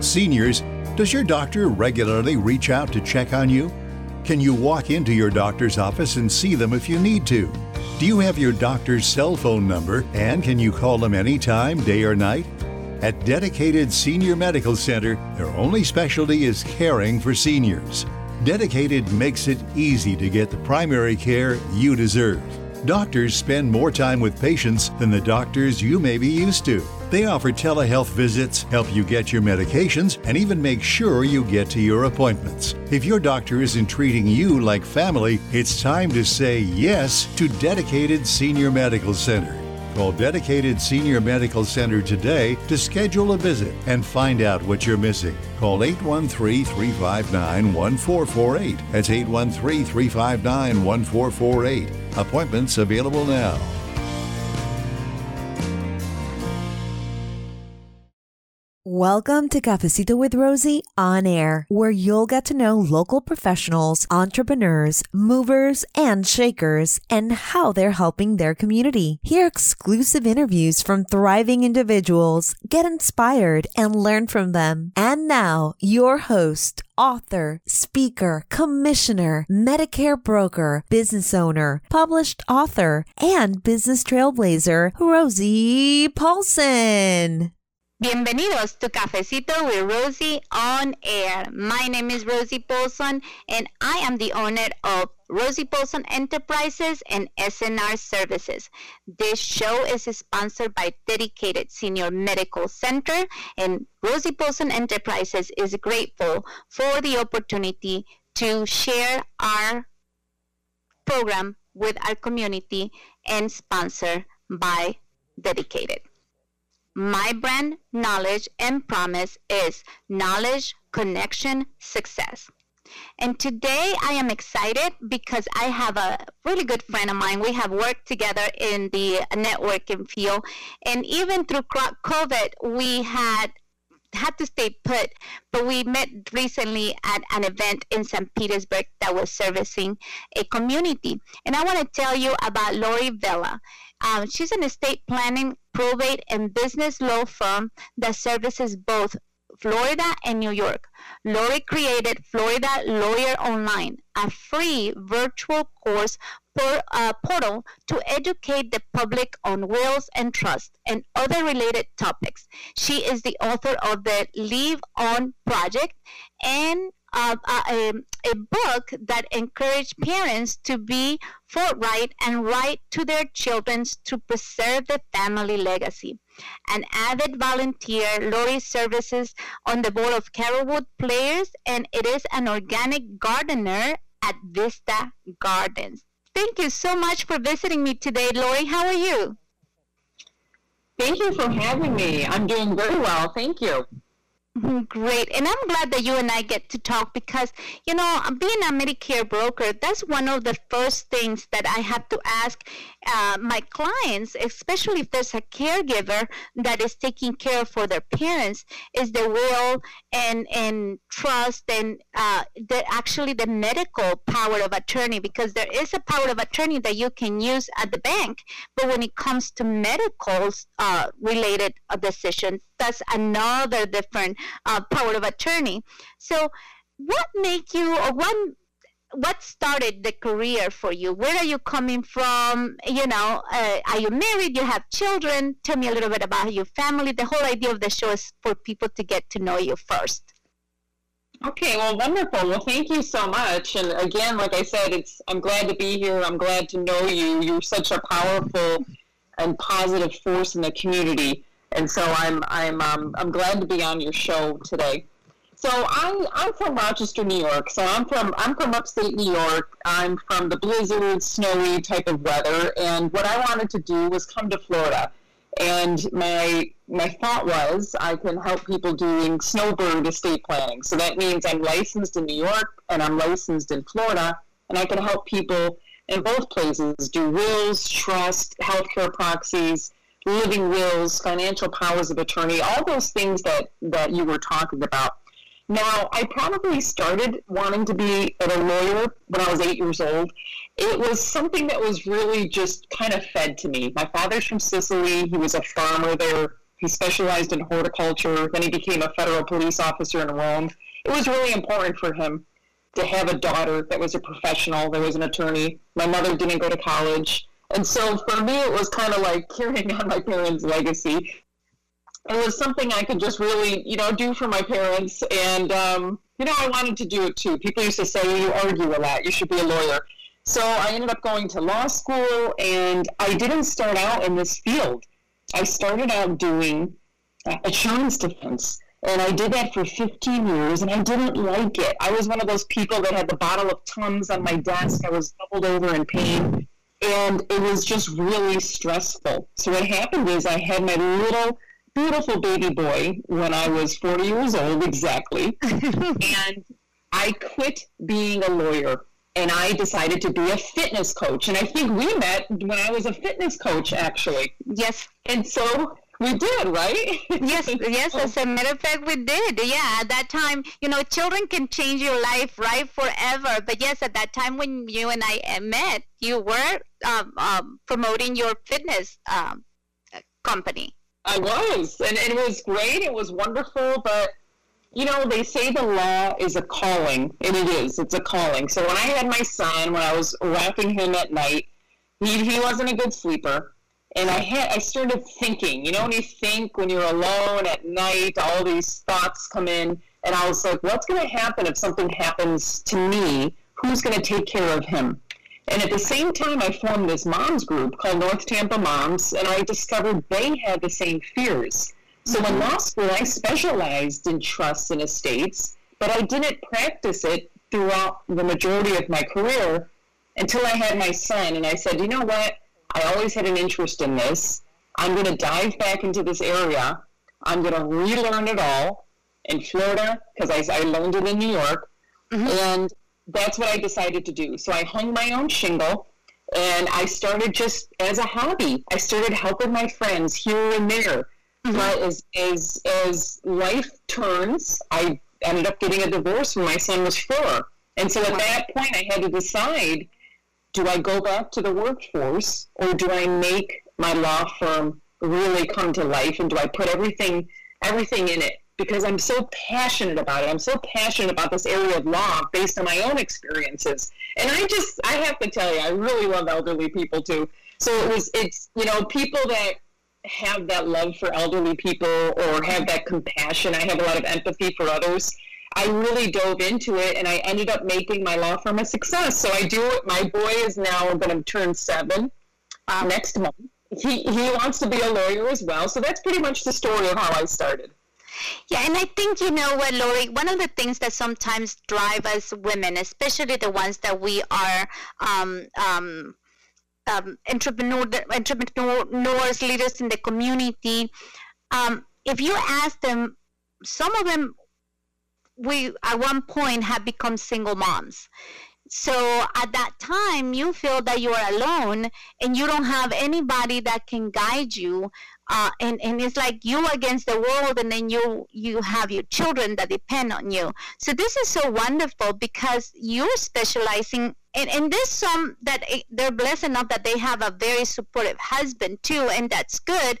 Seniors, does your doctor regularly reach out to check on you? Can you walk into your doctor's office and see them if you need to? Do you have your doctor's cell phone number and can you call them anytime, day or night? At Dedicated Senior Medical Center, their only specialty is caring for seniors. Dedicated makes it easy to get the primary care you deserve. Doctors spend more time with patients than the doctors you may be used to. They offer telehealth visits, help you get your medications, and even make sure you get to your appointments. If your doctor isn't treating you like family, it's time to say yes to Dedicated Senior Medical Center. Call Dedicated Senior Medical Center today to schedule a visit and find out what you're missing. Call 813 359 1448. That's 813 359 1448. Appointments available now. Welcome to Cafecito with Rosie on air, where you'll get to know local professionals, entrepreneurs, movers, and shakers, and how they're helping their community. Hear exclusive interviews from thriving individuals, get inspired, and learn from them. And now, your host, author, speaker, commissioner, Medicare broker, business owner, published author, and business trailblazer, Rosie Paulsen. Bienvenidos to Cafecito with Rosie on air. My name is Rosie Paulsen and I am the owner of Rosie Paulsen Enterprises and SNR Services. This show is sponsored by Dedicated Senior Medical Center and Rosie Paulsen Enterprises is grateful for the opportunity to share our program with our community and sponsor by Dedicated. My brand, knowledge, and promise is knowledge, connection, success. And today I am excited because I have a really good friend of mine. We have worked together in the networking field. And even through COVID, we had had to stay put, but we met recently at an event in St. Petersburg that was servicing a community. And I want to tell you about Lori Vella. Um, she's an estate planning, probate, and business law firm that services both Florida and New York. Lori created Florida Lawyer Online, a free virtual course por, uh, portal to educate the public on wills and trust and other related topics. She is the author of the Leave On Project and uh, a, a book that encouraged parents to be forthright and write to their children to preserve the family legacy. An avid volunteer, Lori services on the board of Carrollwood Players, and it is an organic gardener at Vista Gardens. Thank you so much for visiting me today, Lori. How are you? Thank you for having me. I'm doing very well. Thank you. Mm-hmm, great. And I'm glad that you and I get to talk because, you know, being a Medicare broker, that's one of the first things that I have to ask uh, my clients, especially if there's a caregiver that is taking care for their parents, is the will and, and trust and uh, the, actually the medical power of attorney because there is a power of attorney that you can use at the bank. But when it comes to medical uh, related decisions, another different uh, power of attorney. So, what make you, or what what started the career for you? Where are you coming from? You know, uh, are you married? You have children? Tell me a little bit about your family. The whole idea of the show is for people to get to know you first. Okay, well, wonderful. Well, thank you so much. And again, like I said, it's I'm glad to be here. I'm glad to know you. You're such a powerful and positive force in the community and so I'm I'm um, I'm glad to be on your show today. So I I'm from Rochester, New York. So I'm from I'm from upstate New York. I'm from the blizzard, snowy type of weather, and what I wanted to do was come to Florida. And my my thought was I can help people doing snowbird estate planning. So that means I'm licensed in New York and I'm licensed in Florida, and I can help people in both places do wills, trust, healthcare proxies, living wills, financial powers of attorney, all those things that, that you were talking about. Now, I probably started wanting to be a lawyer when I was eight years old. It was something that was really just kind of fed to me. My father's from Sicily. He was a farmer there He specialized in horticulture. Then he became a federal police officer in Rome. It was really important for him to have a daughter that was a professional, that was an attorney. My mother didn't go to college. And so for me, it was kind of like carrying on my parents' legacy. It was something I could just really, you know, do for my parents. And, um, you know, I wanted to do it too. People used to say, you argue a lot, you should be a lawyer. So I ended up going to law school, and I didn't start out in this field. I started out doing uh, insurance defense. And I did that for 15 years, and I didn't like it. I was one of those people that had the bottle of Tums on my desk. I was doubled over in pain, and it was just really stressful. So what happened is I had my little beautiful baby boy when I was 40 years old exactly, and I quit being a lawyer and I decided to be a fitness coach. And I think we met when I was a fitness coach, actually. Yes. And so we did, right? yes, yes. As a matter of fact, we did. Yeah, at that time, you know, children can change your life, right, forever. But yes, at that time when you and I met, you were um, um, promoting your fitness um, company. I was, and, and it was great. It was wonderful, but you know, they say the law is a calling, and it is. It's a calling. So when I had my son, when I was rocking him at night, he, he wasn't a good sleeper and I had I started thinking, you know, when you think when you're alone at night, all these thoughts come in, and I was like, what's going to happen if something happens to me? Who's going to take care of him? And at the same time, I formed this moms group called North Tampa Moms, and I discovered they had the same fears. So in mm-hmm. law school, I specialized in trusts and estates, but I didn't practice it throughout the majority of my career until I had my son. And I said, you know what? I always had an interest in this. I'm going to dive back into this area. I'm going to relearn it all in Florida because I, I, learned it in New York. Mm-hmm. And that's what I decided to do. So I hung my own shingle and I started just as a hobby. I started helping my friends here and there. Mm-hmm. But as, as, as life turns, I ended up getting a divorce when my son was four. And so at that point, I had to decide do I go back to the workforce or do I make my law firm really come to life and do I put everything everything in it because I'm so passionate about it. I'm so passionate about this area of law based on my own experiences. And I just I have to tell you, I really love elderly people too. So it was it's you know, people that have that love for elderly people or have that compassion. I have a lot of empathy for others. I really dove into it and I ended up making my law firm a success. So I do it. My boy is now going to turn seven uh, next month. He, he wants to be a lawyer as well. So that's pretty much the story of how I started. Yeah, and I think you know what, Lori. One of the things that sometimes drive us women, especially the ones that we are um, um, um, entrepreneur, entrepreneurs, leaders in the community. Um, if you ask them, some of them we at one point have become single moms. So at that time, you feel that you are alone and you don't have anybody that can guide you. Uh, and, and it's like you against the world and then you you have your children that depend on you so this is so wonderful because you're specializing and, and there's some that eh, they're blessed enough that they have a very supportive husband too and that's good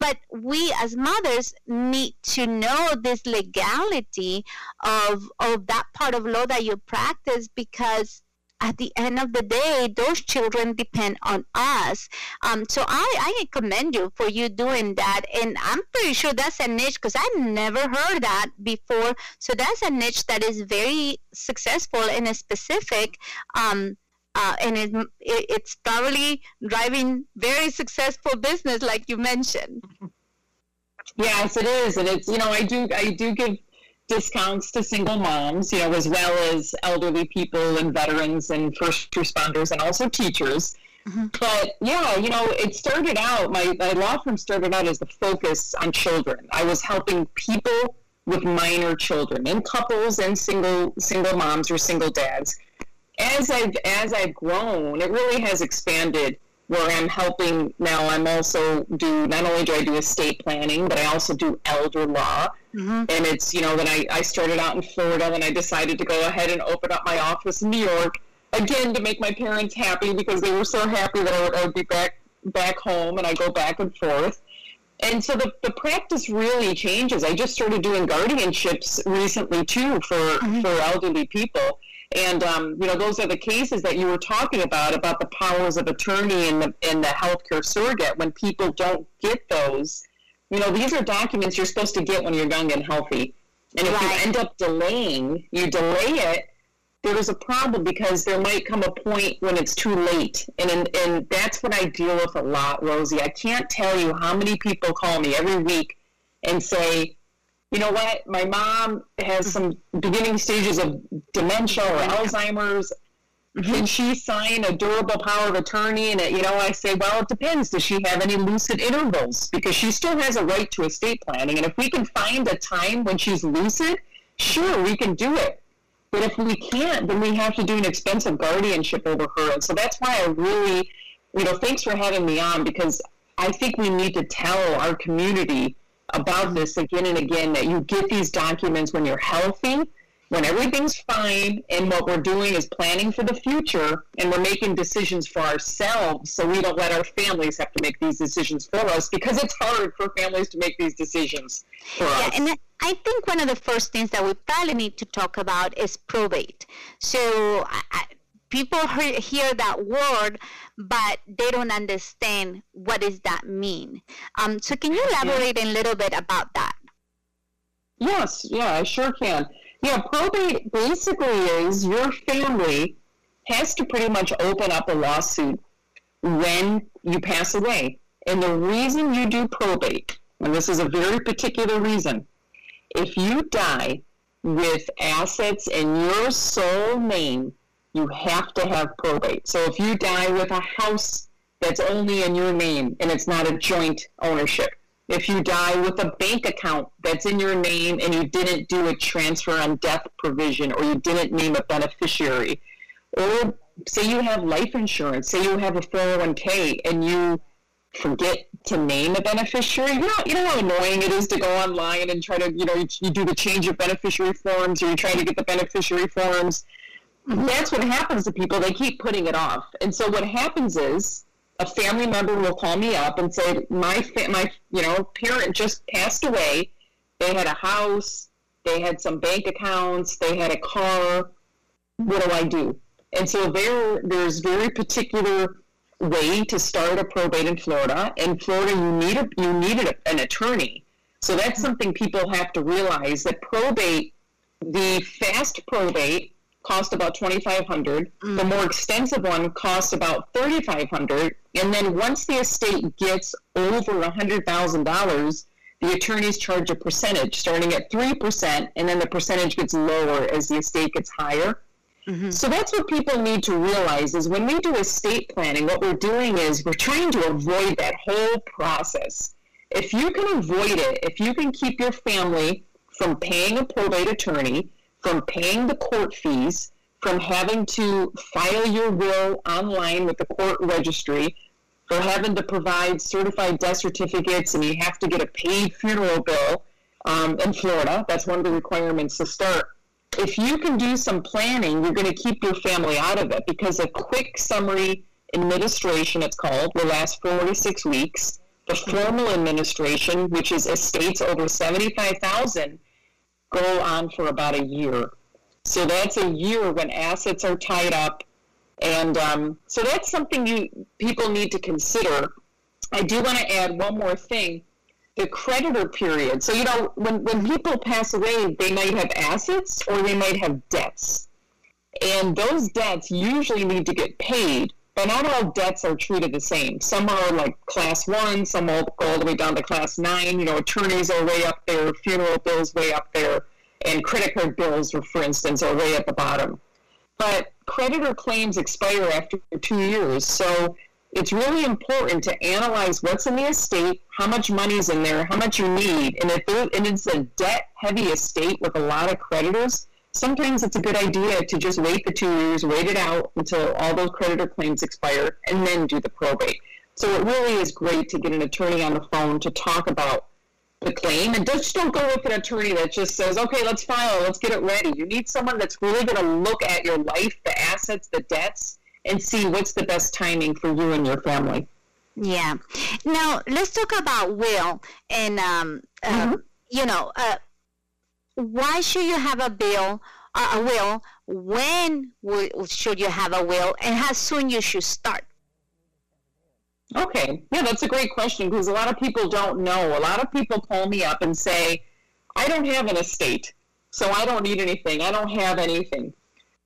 but we as mothers need to know this legality of of that part of law that you practice because at the end of the day, those children depend on us. Um, so I, I commend you for you doing that. And I'm pretty sure that's a niche because I never heard that before. So that's a niche that is very successful and specific. Um, uh, and it, it, it's probably driving very successful business, like you mentioned. Yes, it is, and it's you know I do I do give discounts to single moms, you know, as well as elderly people and veterans and first responders and also teachers. Mm-hmm. But yeah, you know, it started out, my, my law firm started out as the focus on children. I was helping people with minor children and couples and single single moms or single dads as I've as I've grown, it really has expanded. Where I'm helping now, I'm also do not only do I do estate planning, but I also do elder law. Mm-hmm. And it's you know when I I started out in Florida, and I decided to go ahead and open up my office in New York again to make my parents happy because they were so happy that I would, I would be back back home, and I go back and forth. and so the, the practice really changes. I just started doing guardianships recently too for, mm-hmm. for elderly people. And um, you know, those are the cases that you were talking about about the powers of attorney and the and the healthcare surrogate. When people don't get those, you know, these are documents you're supposed to get when you're young and healthy. And if right. you end up delaying, you delay it, there is a problem because there might come a point when it's too late. And, and, and that's what I deal with a lot, Rosie. I can't tell you how many people call me every week and say, you know what, my mom has some beginning stages of dementia or Alzheimer's. Mm-hmm. Can she sign a durable power of attorney? And, it, you know, I say, well, it depends. Does she have any lucid intervals? Because she still has a right to estate planning. And if we can find a time when she's lucid, sure, we can do it. But if we can't, then we have to do an expensive guardianship over her. And so that's why I really, you know, thanks for having me on because I think we need to tell our community about this again and again that you get these documents when you're healthy when everything's fine and what we're doing is planning for the future and we're making decisions for ourselves so we don't let our families have to make these decisions for us because it's hard for families to make these decisions for yeah, us. And I think one of the first things that we probably need to talk about is probate. So I, people hear that word, but they don't understand what does that mean. Um, so can you elaborate yeah. a little bit about that? Yes, yeah, I sure can. Yeah, probate basically is your family has to pretty much open up a lawsuit when you pass away. And the reason you do probate, and this is a very particular reason, if you die with assets in your sole name, you have to have probate. So if you die with a house that's only in your name and it's not a joint ownership, if you die with a bank account that's in your name and you didn't do a transfer on death provision or you didn't name a beneficiary, or say you have life insurance, say you have a 401k and you forget to name a beneficiary. You know, you know how annoying it is to go online and try to, you know, you, you do the change of beneficiary forms or you try to get the beneficiary forms. That's what happens to people. They keep putting it off. And so what happens is a family member will call me up and say, my my you know parent just passed away. They had a house, they had some bank accounts, they had a car. What do I do? And so there there's very particular way to start a probate in Florida. In Florida, you need a you need a, an attorney. So that's something people have to realize that probate, the fast probate cost about 2500 mm. the more extensive one costs about 3500 and then once the estate gets over $100000 the attorneys charge a percentage starting at 3% and then the percentage gets lower as the estate gets higher mm-hmm. so that's what people need to realize is when we do estate planning what we're doing is we're trying to avoid that whole process if you can avoid it if you can keep your family from paying a probate attorney from paying the court fees, from having to file your will online with the court registry, for having to provide certified death certificates, and you have to get a paid funeral bill um, in Florida. That's one of the requirements to start. If you can do some planning, you're going to keep your family out of it because a quick summary administration, it's called, will last four to six weeks. The formal administration, which is estates over 75,000, go on for about a year. So that's a year when assets are tied up. And um, so that's something you people need to consider. I do want to add one more thing the creditor period. So, you know, when, when people pass away, they might have assets or they might have debts. And those debts usually need to get paid, but not all debts are treated the same. Some are like class one, some will go all the way down to class nine. You know, attorneys are way up there, funeral bills way up there and credit card bills, for instance, are way at the bottom. But creditor claims expire after two years, so it's really important to analyze what's in the estate, how much money's in there, how much you need, and if and it's a debt-heavy estate with a lot of creditors, sometimes it's a good idea to just wait the two years, wait it out until all those creditor claims expire, and then do the probate. So it really is great to get an attorney on the phone to talk about the claim and just don't go with an attorney that just says okay let's file let's get it ready you need someone that's really going to look at your life the assets the debts and see what's the best timing for you and your family Yeah. Now let's talk about will and um, uh, mm-hmm. you know, uh, why should you have a bill, uh, a will? When should you have a will, and how soon you should start? Okay, yeah, that's a great question because a lot of people don't know. A lot of people call me up and say, "I don't have an estate, so I don't need anything. I don't have anything."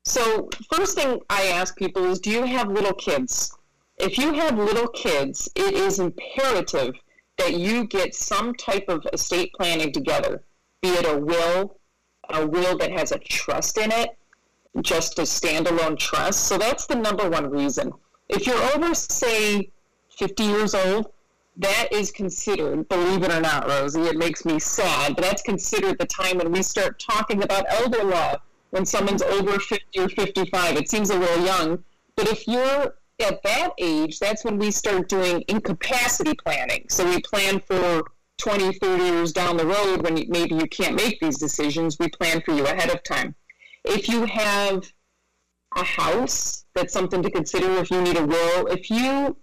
So, first thing I ask people is, "Do you have little kids?" If you have little kids, it is imperative that you get some type of estate planning together be it a will, a will that has a trust in it, just a standalone trust. So that's the number one reason. If you're over, say, 50 years old, that is considered, believe it or not, Rosie, it makes me sad, but that's considered the time when we start talking about elder law when someone's over 50 or 55. It seems a little young, but if you're at that age, that's when we start doing incapacity planning. So we plan for 20, 30 years down the road when maybe you can't make these decisions, we plan for you ahead of time. If you have a house, that's something to consider if you need a will. If you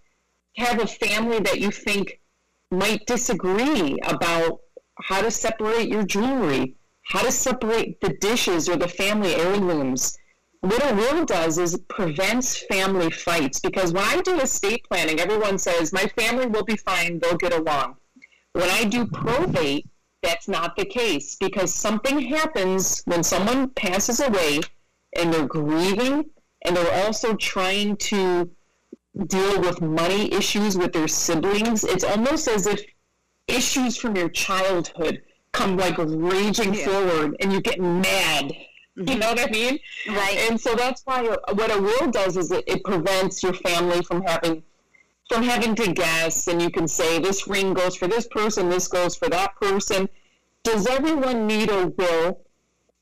have a family that you think might disagree about how to separate your jewelry, how to separate the dishes or the family heirlooms, what a will does is it prevents family fights because when I do estate planning, everyone says, My family will be fine, they'll get along. When I do probate, that's not the case because something happens when someone passes away and they're grieving and they're also trying to deal with money issues with their siblings. It's almost as if issues from your childhood come like raging yeah. forward and you get mad. Mm-hmm. You know what I mean? Right. And so that's why what a will does is it, it prevents your family from having from having to guess and you can say this ring goes for this person, this goes for that person. Does everyone need a will?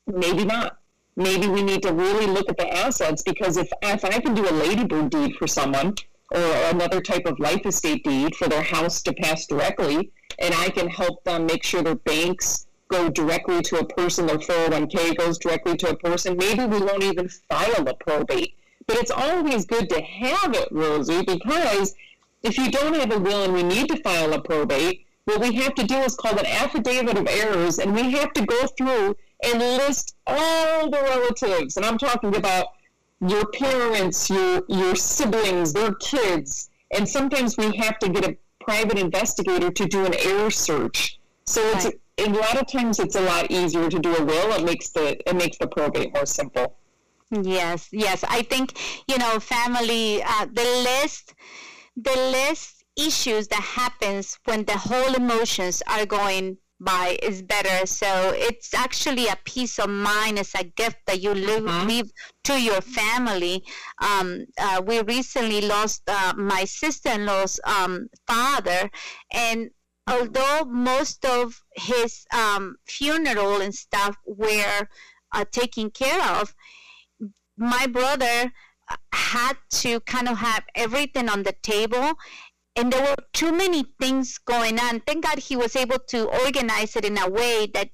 Maybe not. Maybe we need to really look at the assets because if, if I can do a ladybird deed for someone or another type of life estate deed for their house to pass directly, and I can help them make sure their banks go directly to a person, their 401k goes directly to a person, maybe we won't even file a probate. But it's always good to have it, Rosie, because if you don't have a will and we need to file a probate, what we have to do is called an affidavit of heirs, and we have to go through and list all the relatives. And I'm talking about your parents, your your siblings, their kids, and sometimes we have to get a private investigator to do an heir search. So it's right. a lot of times it's a lot easier to do a will. It makes the it makes the probate more simple. Yes, yes. I think you know family. Uh, the list the less issues that happens when the whole emotions are going by is better. So it's actually a peace of mind as a gift that you leave, mm-hmm. leave to your family. Um, uh, we recently lost uh, my sister-in-law's um, father, and although most of his um, funeral and stuff were uh, taken care of, my brother had to kind of have everything on the table and there were too many things going on thank god he was able to organize it in a way that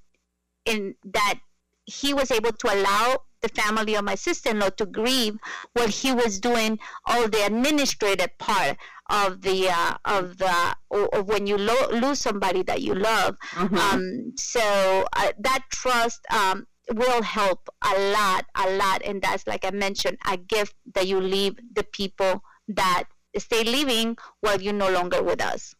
in that he was able to allow the family of my sister-in-law to grieve while he was doing all the administrative part of the uh, of the or, or when you lo- lose somebody that you love mm-hmm. um, so uh, that trust um, will help a lot, a lot. And that's, like I mentioned, a gift that you leave the people that stay living while you're no longer with us.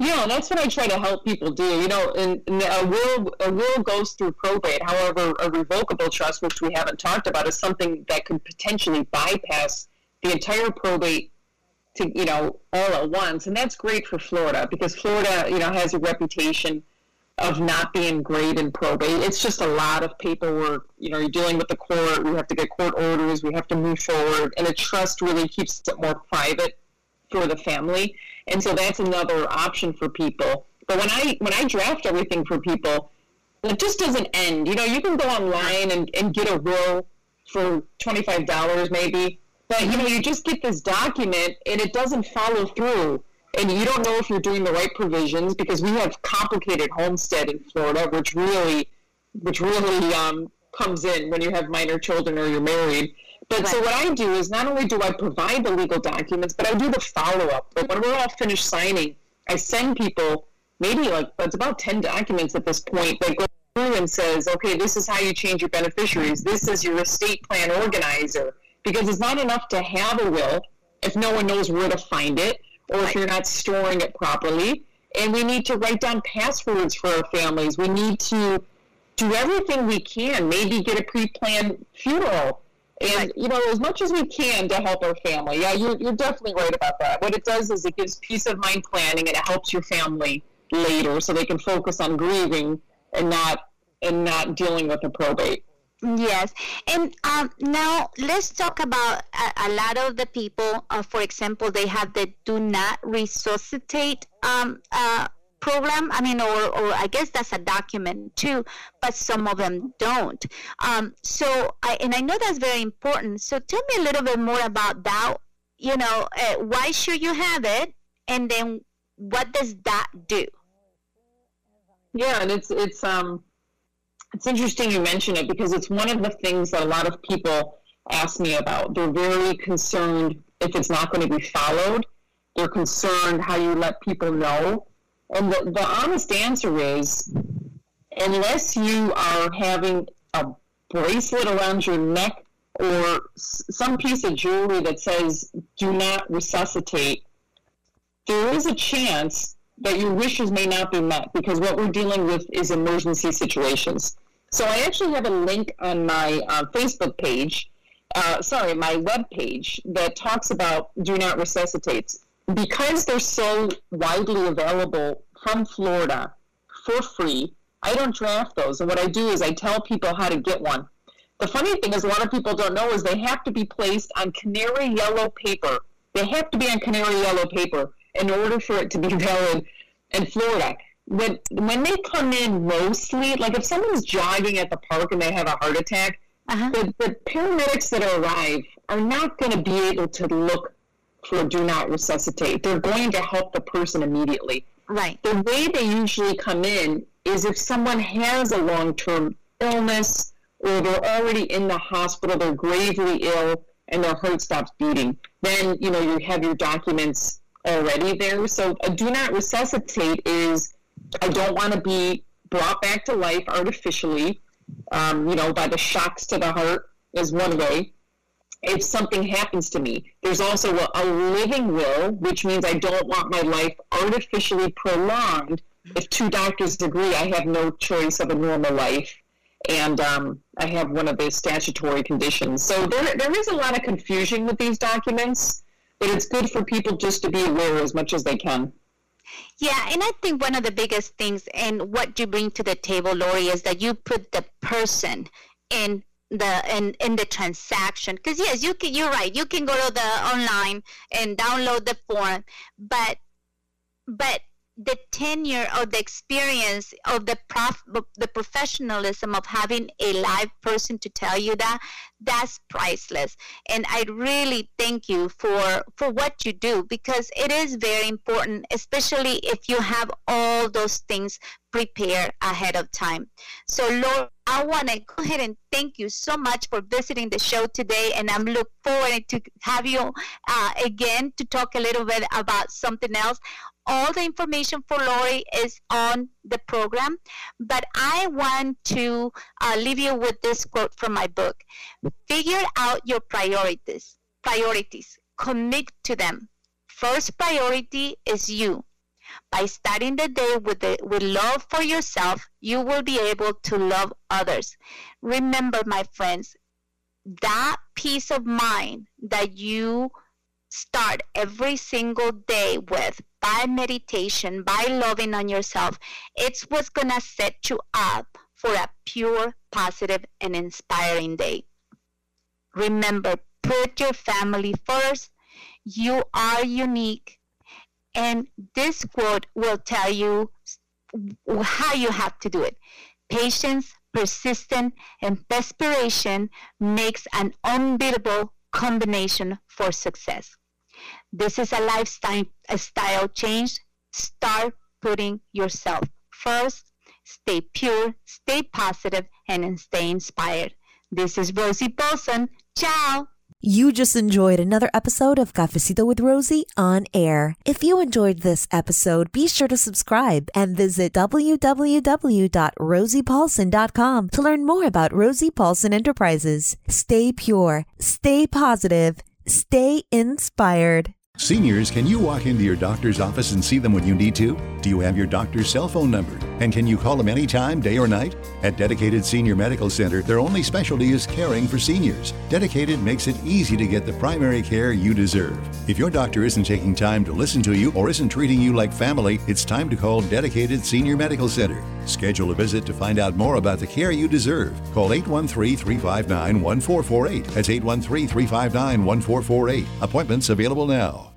Yeah, that's what I try to help people do. You know, and, a will a will goes through probate. However, a revocable trust, which we haven't talked about, is something that could potentially bypass the entire probate to you know all at once, and that's great for Florida because Florida, you know, has a reputation of not being great in probate. It's just a lot of paperwork. You know, you're dealing with the court. We have to get court orders. We have to move forward, and a trust really keeps it more private for the family. And so that's another option for people. But when I when I draft everything for people, it just doesn't end. You know, you can go online and, and get a will for twenty five dollars maybe. But you know, you just get this document and it doesn't follow through and you don't know if you're doing the right provisions because we have complicated homestead in Florida, which really, which really um, comes in when you have minor children or you're married. But right. so what I do is not only do I provide the legal documents, but I do the follow up. But when we're all finished signing, I send people maybe like it's about ten documents at this point that go through and says, okay, this is how you change your beneficiaries. This is your estate plan organizer. Because it's not enough to have a will if no one knows where to find it or if you're not storing it properly. And we need to write down passwords for our families. We need to do everything we can, maybe get a pre-planned funeral. And, you know, as much as we can to help our family. Yeah, you're, you're definitely right about that. What it does is it gives peace of mind planning and it helps your family later so they can focus on grieving and not and not dealing with a probate. Yes, and um, now let's talk about a, a lot of the people. Uh, for example, they have the do not resuscitate um, uh, program. I mean, or, or I guess that's a document too, but some of them don't. Um, so, I, and I know that's very important. So, tell me a little bit more about that. You know, uh, why should you have it, and then what does that do? Yeah, and it's it's um it's interesting you mention it because it's one of the things that a lot of people ask me about. They're very concerned if it's not going to be followed. They're concerned how you let people know. And the, the honest answer is unless you are having a bracelet around your neck or some piece of jewelry that says do not resuscitate, there is a chance that your wishes may not be met because what we're dealing with is emergency situations. So I actually have a link on my uh, Facebook page, uh, sorry, my web page that talks about do not resuscitates. Because they're so widely available from Florida for free, I don't draft those. And what I do is I tell people how to get one. The funny thing is, a lot of people don't know is they have to be placed on canary yellow paper. They have to be on canary yellow paper in order for it to be valid in Florida. When when they come in mostly, like if someone's jogging at the park and they have a heart attack, uh-huh. the, the paramedics that arrive are not going to be able to look for do not resuscitate. They're going to help the person immediately. Right. The way they usually come in is if someone has a long term illness or they're already in the hospital, they're gravely ill, and their heart stops beating. Then, you know, you have your documents already there. So a do not resuscitate is I don't want to be brought back to life artificially, um, you know, by the shocks to the heart is one way. If something happens to me, there's also a, a living will, which means I don't want my life artificially prolonged. If two doctors agree I have no choice of a normal life, and um, I have one of the statutory conditions. So there, there is a lot of confusion with these documents but it's good for people just to be aware as much as they can. Yeah, and I think one of the biggest things and what you bring to the table, Lori, is that you put the person in the in, in the transaction. Because yes, you can. You're right. You can go to the online and download the form, but but the tenure or the experience of the prof, the professionalism of having a live person to tell you that that's priceless. And i really thank you for for what you do because it is very important especially if you have all those things prepared ahead of time. So Lori I want to go ahead and thank you so much for visiting the show today, and I'm look forward to have you uh, again to talk a little bit about something else all the information for Lori is on the program, but I want to uh, leave you with this quote from my book. Figure out your priorities. Priorities. Commit to them. First priority is you. By starting the day with, the, with love for yourself, you will be able to love others. Remember, my friends, that peace of mind that you start every single day with by meditation, by loving on yourself, it's what's going to set you up for a pure, positive, and inspiring day. Remember, put your family first. You are unique. And this quote will tell you how you have to do it. Patience, persistence, and desperation makes an unbeatable combination for success. This is a lifestyle a style change. Start putting yourself first. Stay pure, stay positive, and stay inspired. This is Rosie Paulsen. Ciao. You just enjoyed another episode of Cafecito with Rosie on air. If you enjoyed this episode, be sure to subscribe and visit www.rosiepaulsen.com to learn more about Rosie Paulsen Enterprises. Stay pure, stay positive, stay inspired. Seniors, can you walk into your doctor's office and see them when you need to? Do you have your doctor's cell phone number? And can you call them anytime, day or night? At Dedicated Senior Medical Center, their only specialty is caring for seniors. Dedicated makes it easy to get the primary care you deserve. If your doctor isn't taking time to listen to you or isn't treating you like family, it's time to call Dedicated Senior Medical Center. Schedule a visit to find out more about the care you deserve. Call 813 359 1448. That's 813 359 1448. Appointments available now.